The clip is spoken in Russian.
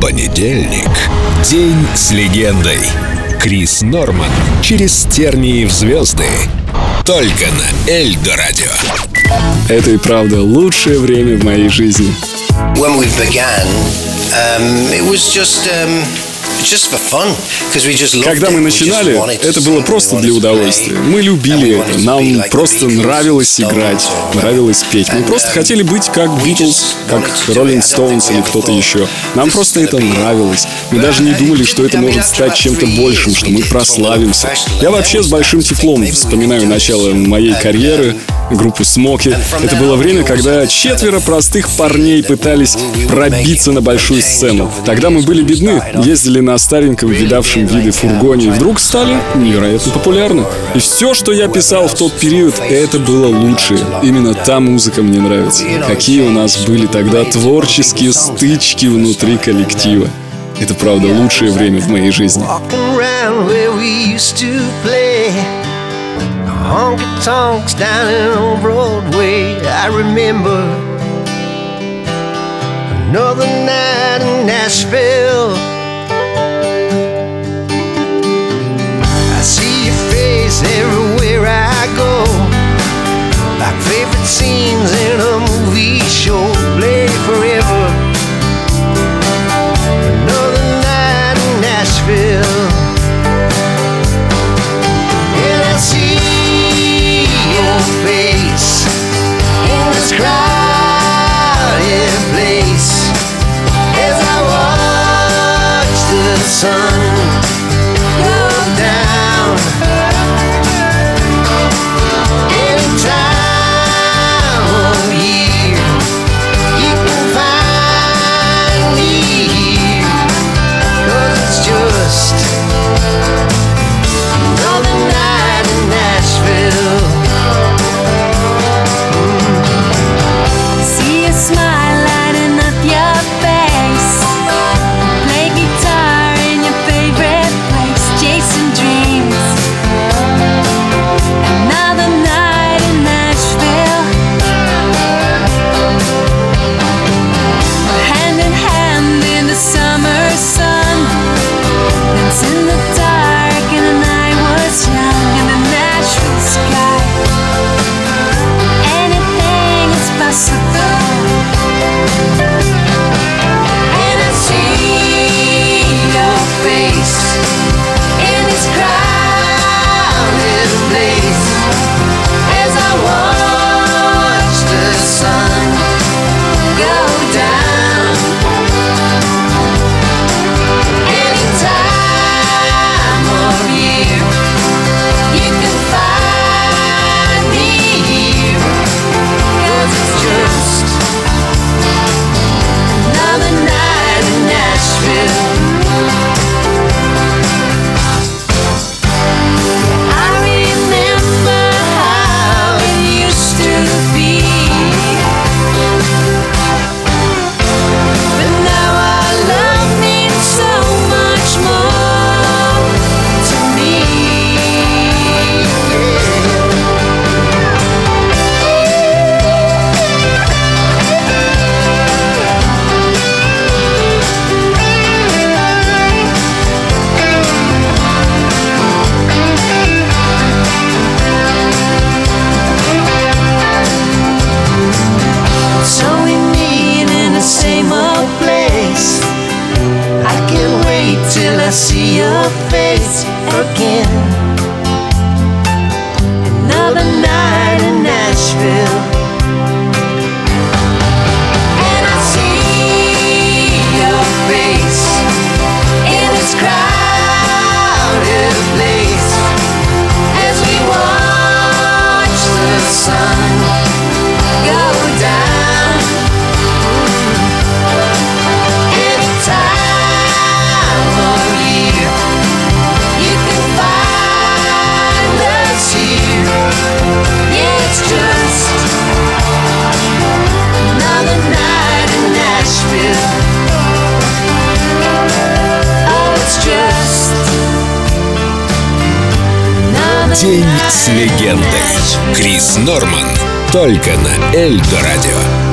Понедельник. День с легендой. Крис Норман. Через тернии в звезды. Только на Эльдо Радио. Это и правда лучшее время в моей жизни. When we began, um, it was just um, Когда мы начинали, это было просто для удовольствия. Мы любили Нам просто нравилось играть, нравилось петь. Мы просто um, хотели быть как Битлз, как Роллинг Стоунс или кто-то еще. Нам просто это нравилось. Мы даже не думали, что это может стать чем-то большим, что мы прославимся. Я вообще с большим теплом вспоминаю начало моей карьеры, группу Смоки. Это было время, когда четверо простых парней пытались пробиться на большую сцену. Тогда мы были бедны, ездили на стареньком видавшем виды фургоне и вдруг стали невероятно популярны. И все, что я писал в тот период, это было лучшее. Именно та музыка мне нравится. Какие у нас были тогда творческие стычки внутри коллектива. Это правда лучшее время в моей жизни. Walking around where we used to play. Honky tonks down old Broadway. I remember another night in Nashville. Sun till I see your face again. День с легендой. Крис Норман. Только на Эльдо Радио.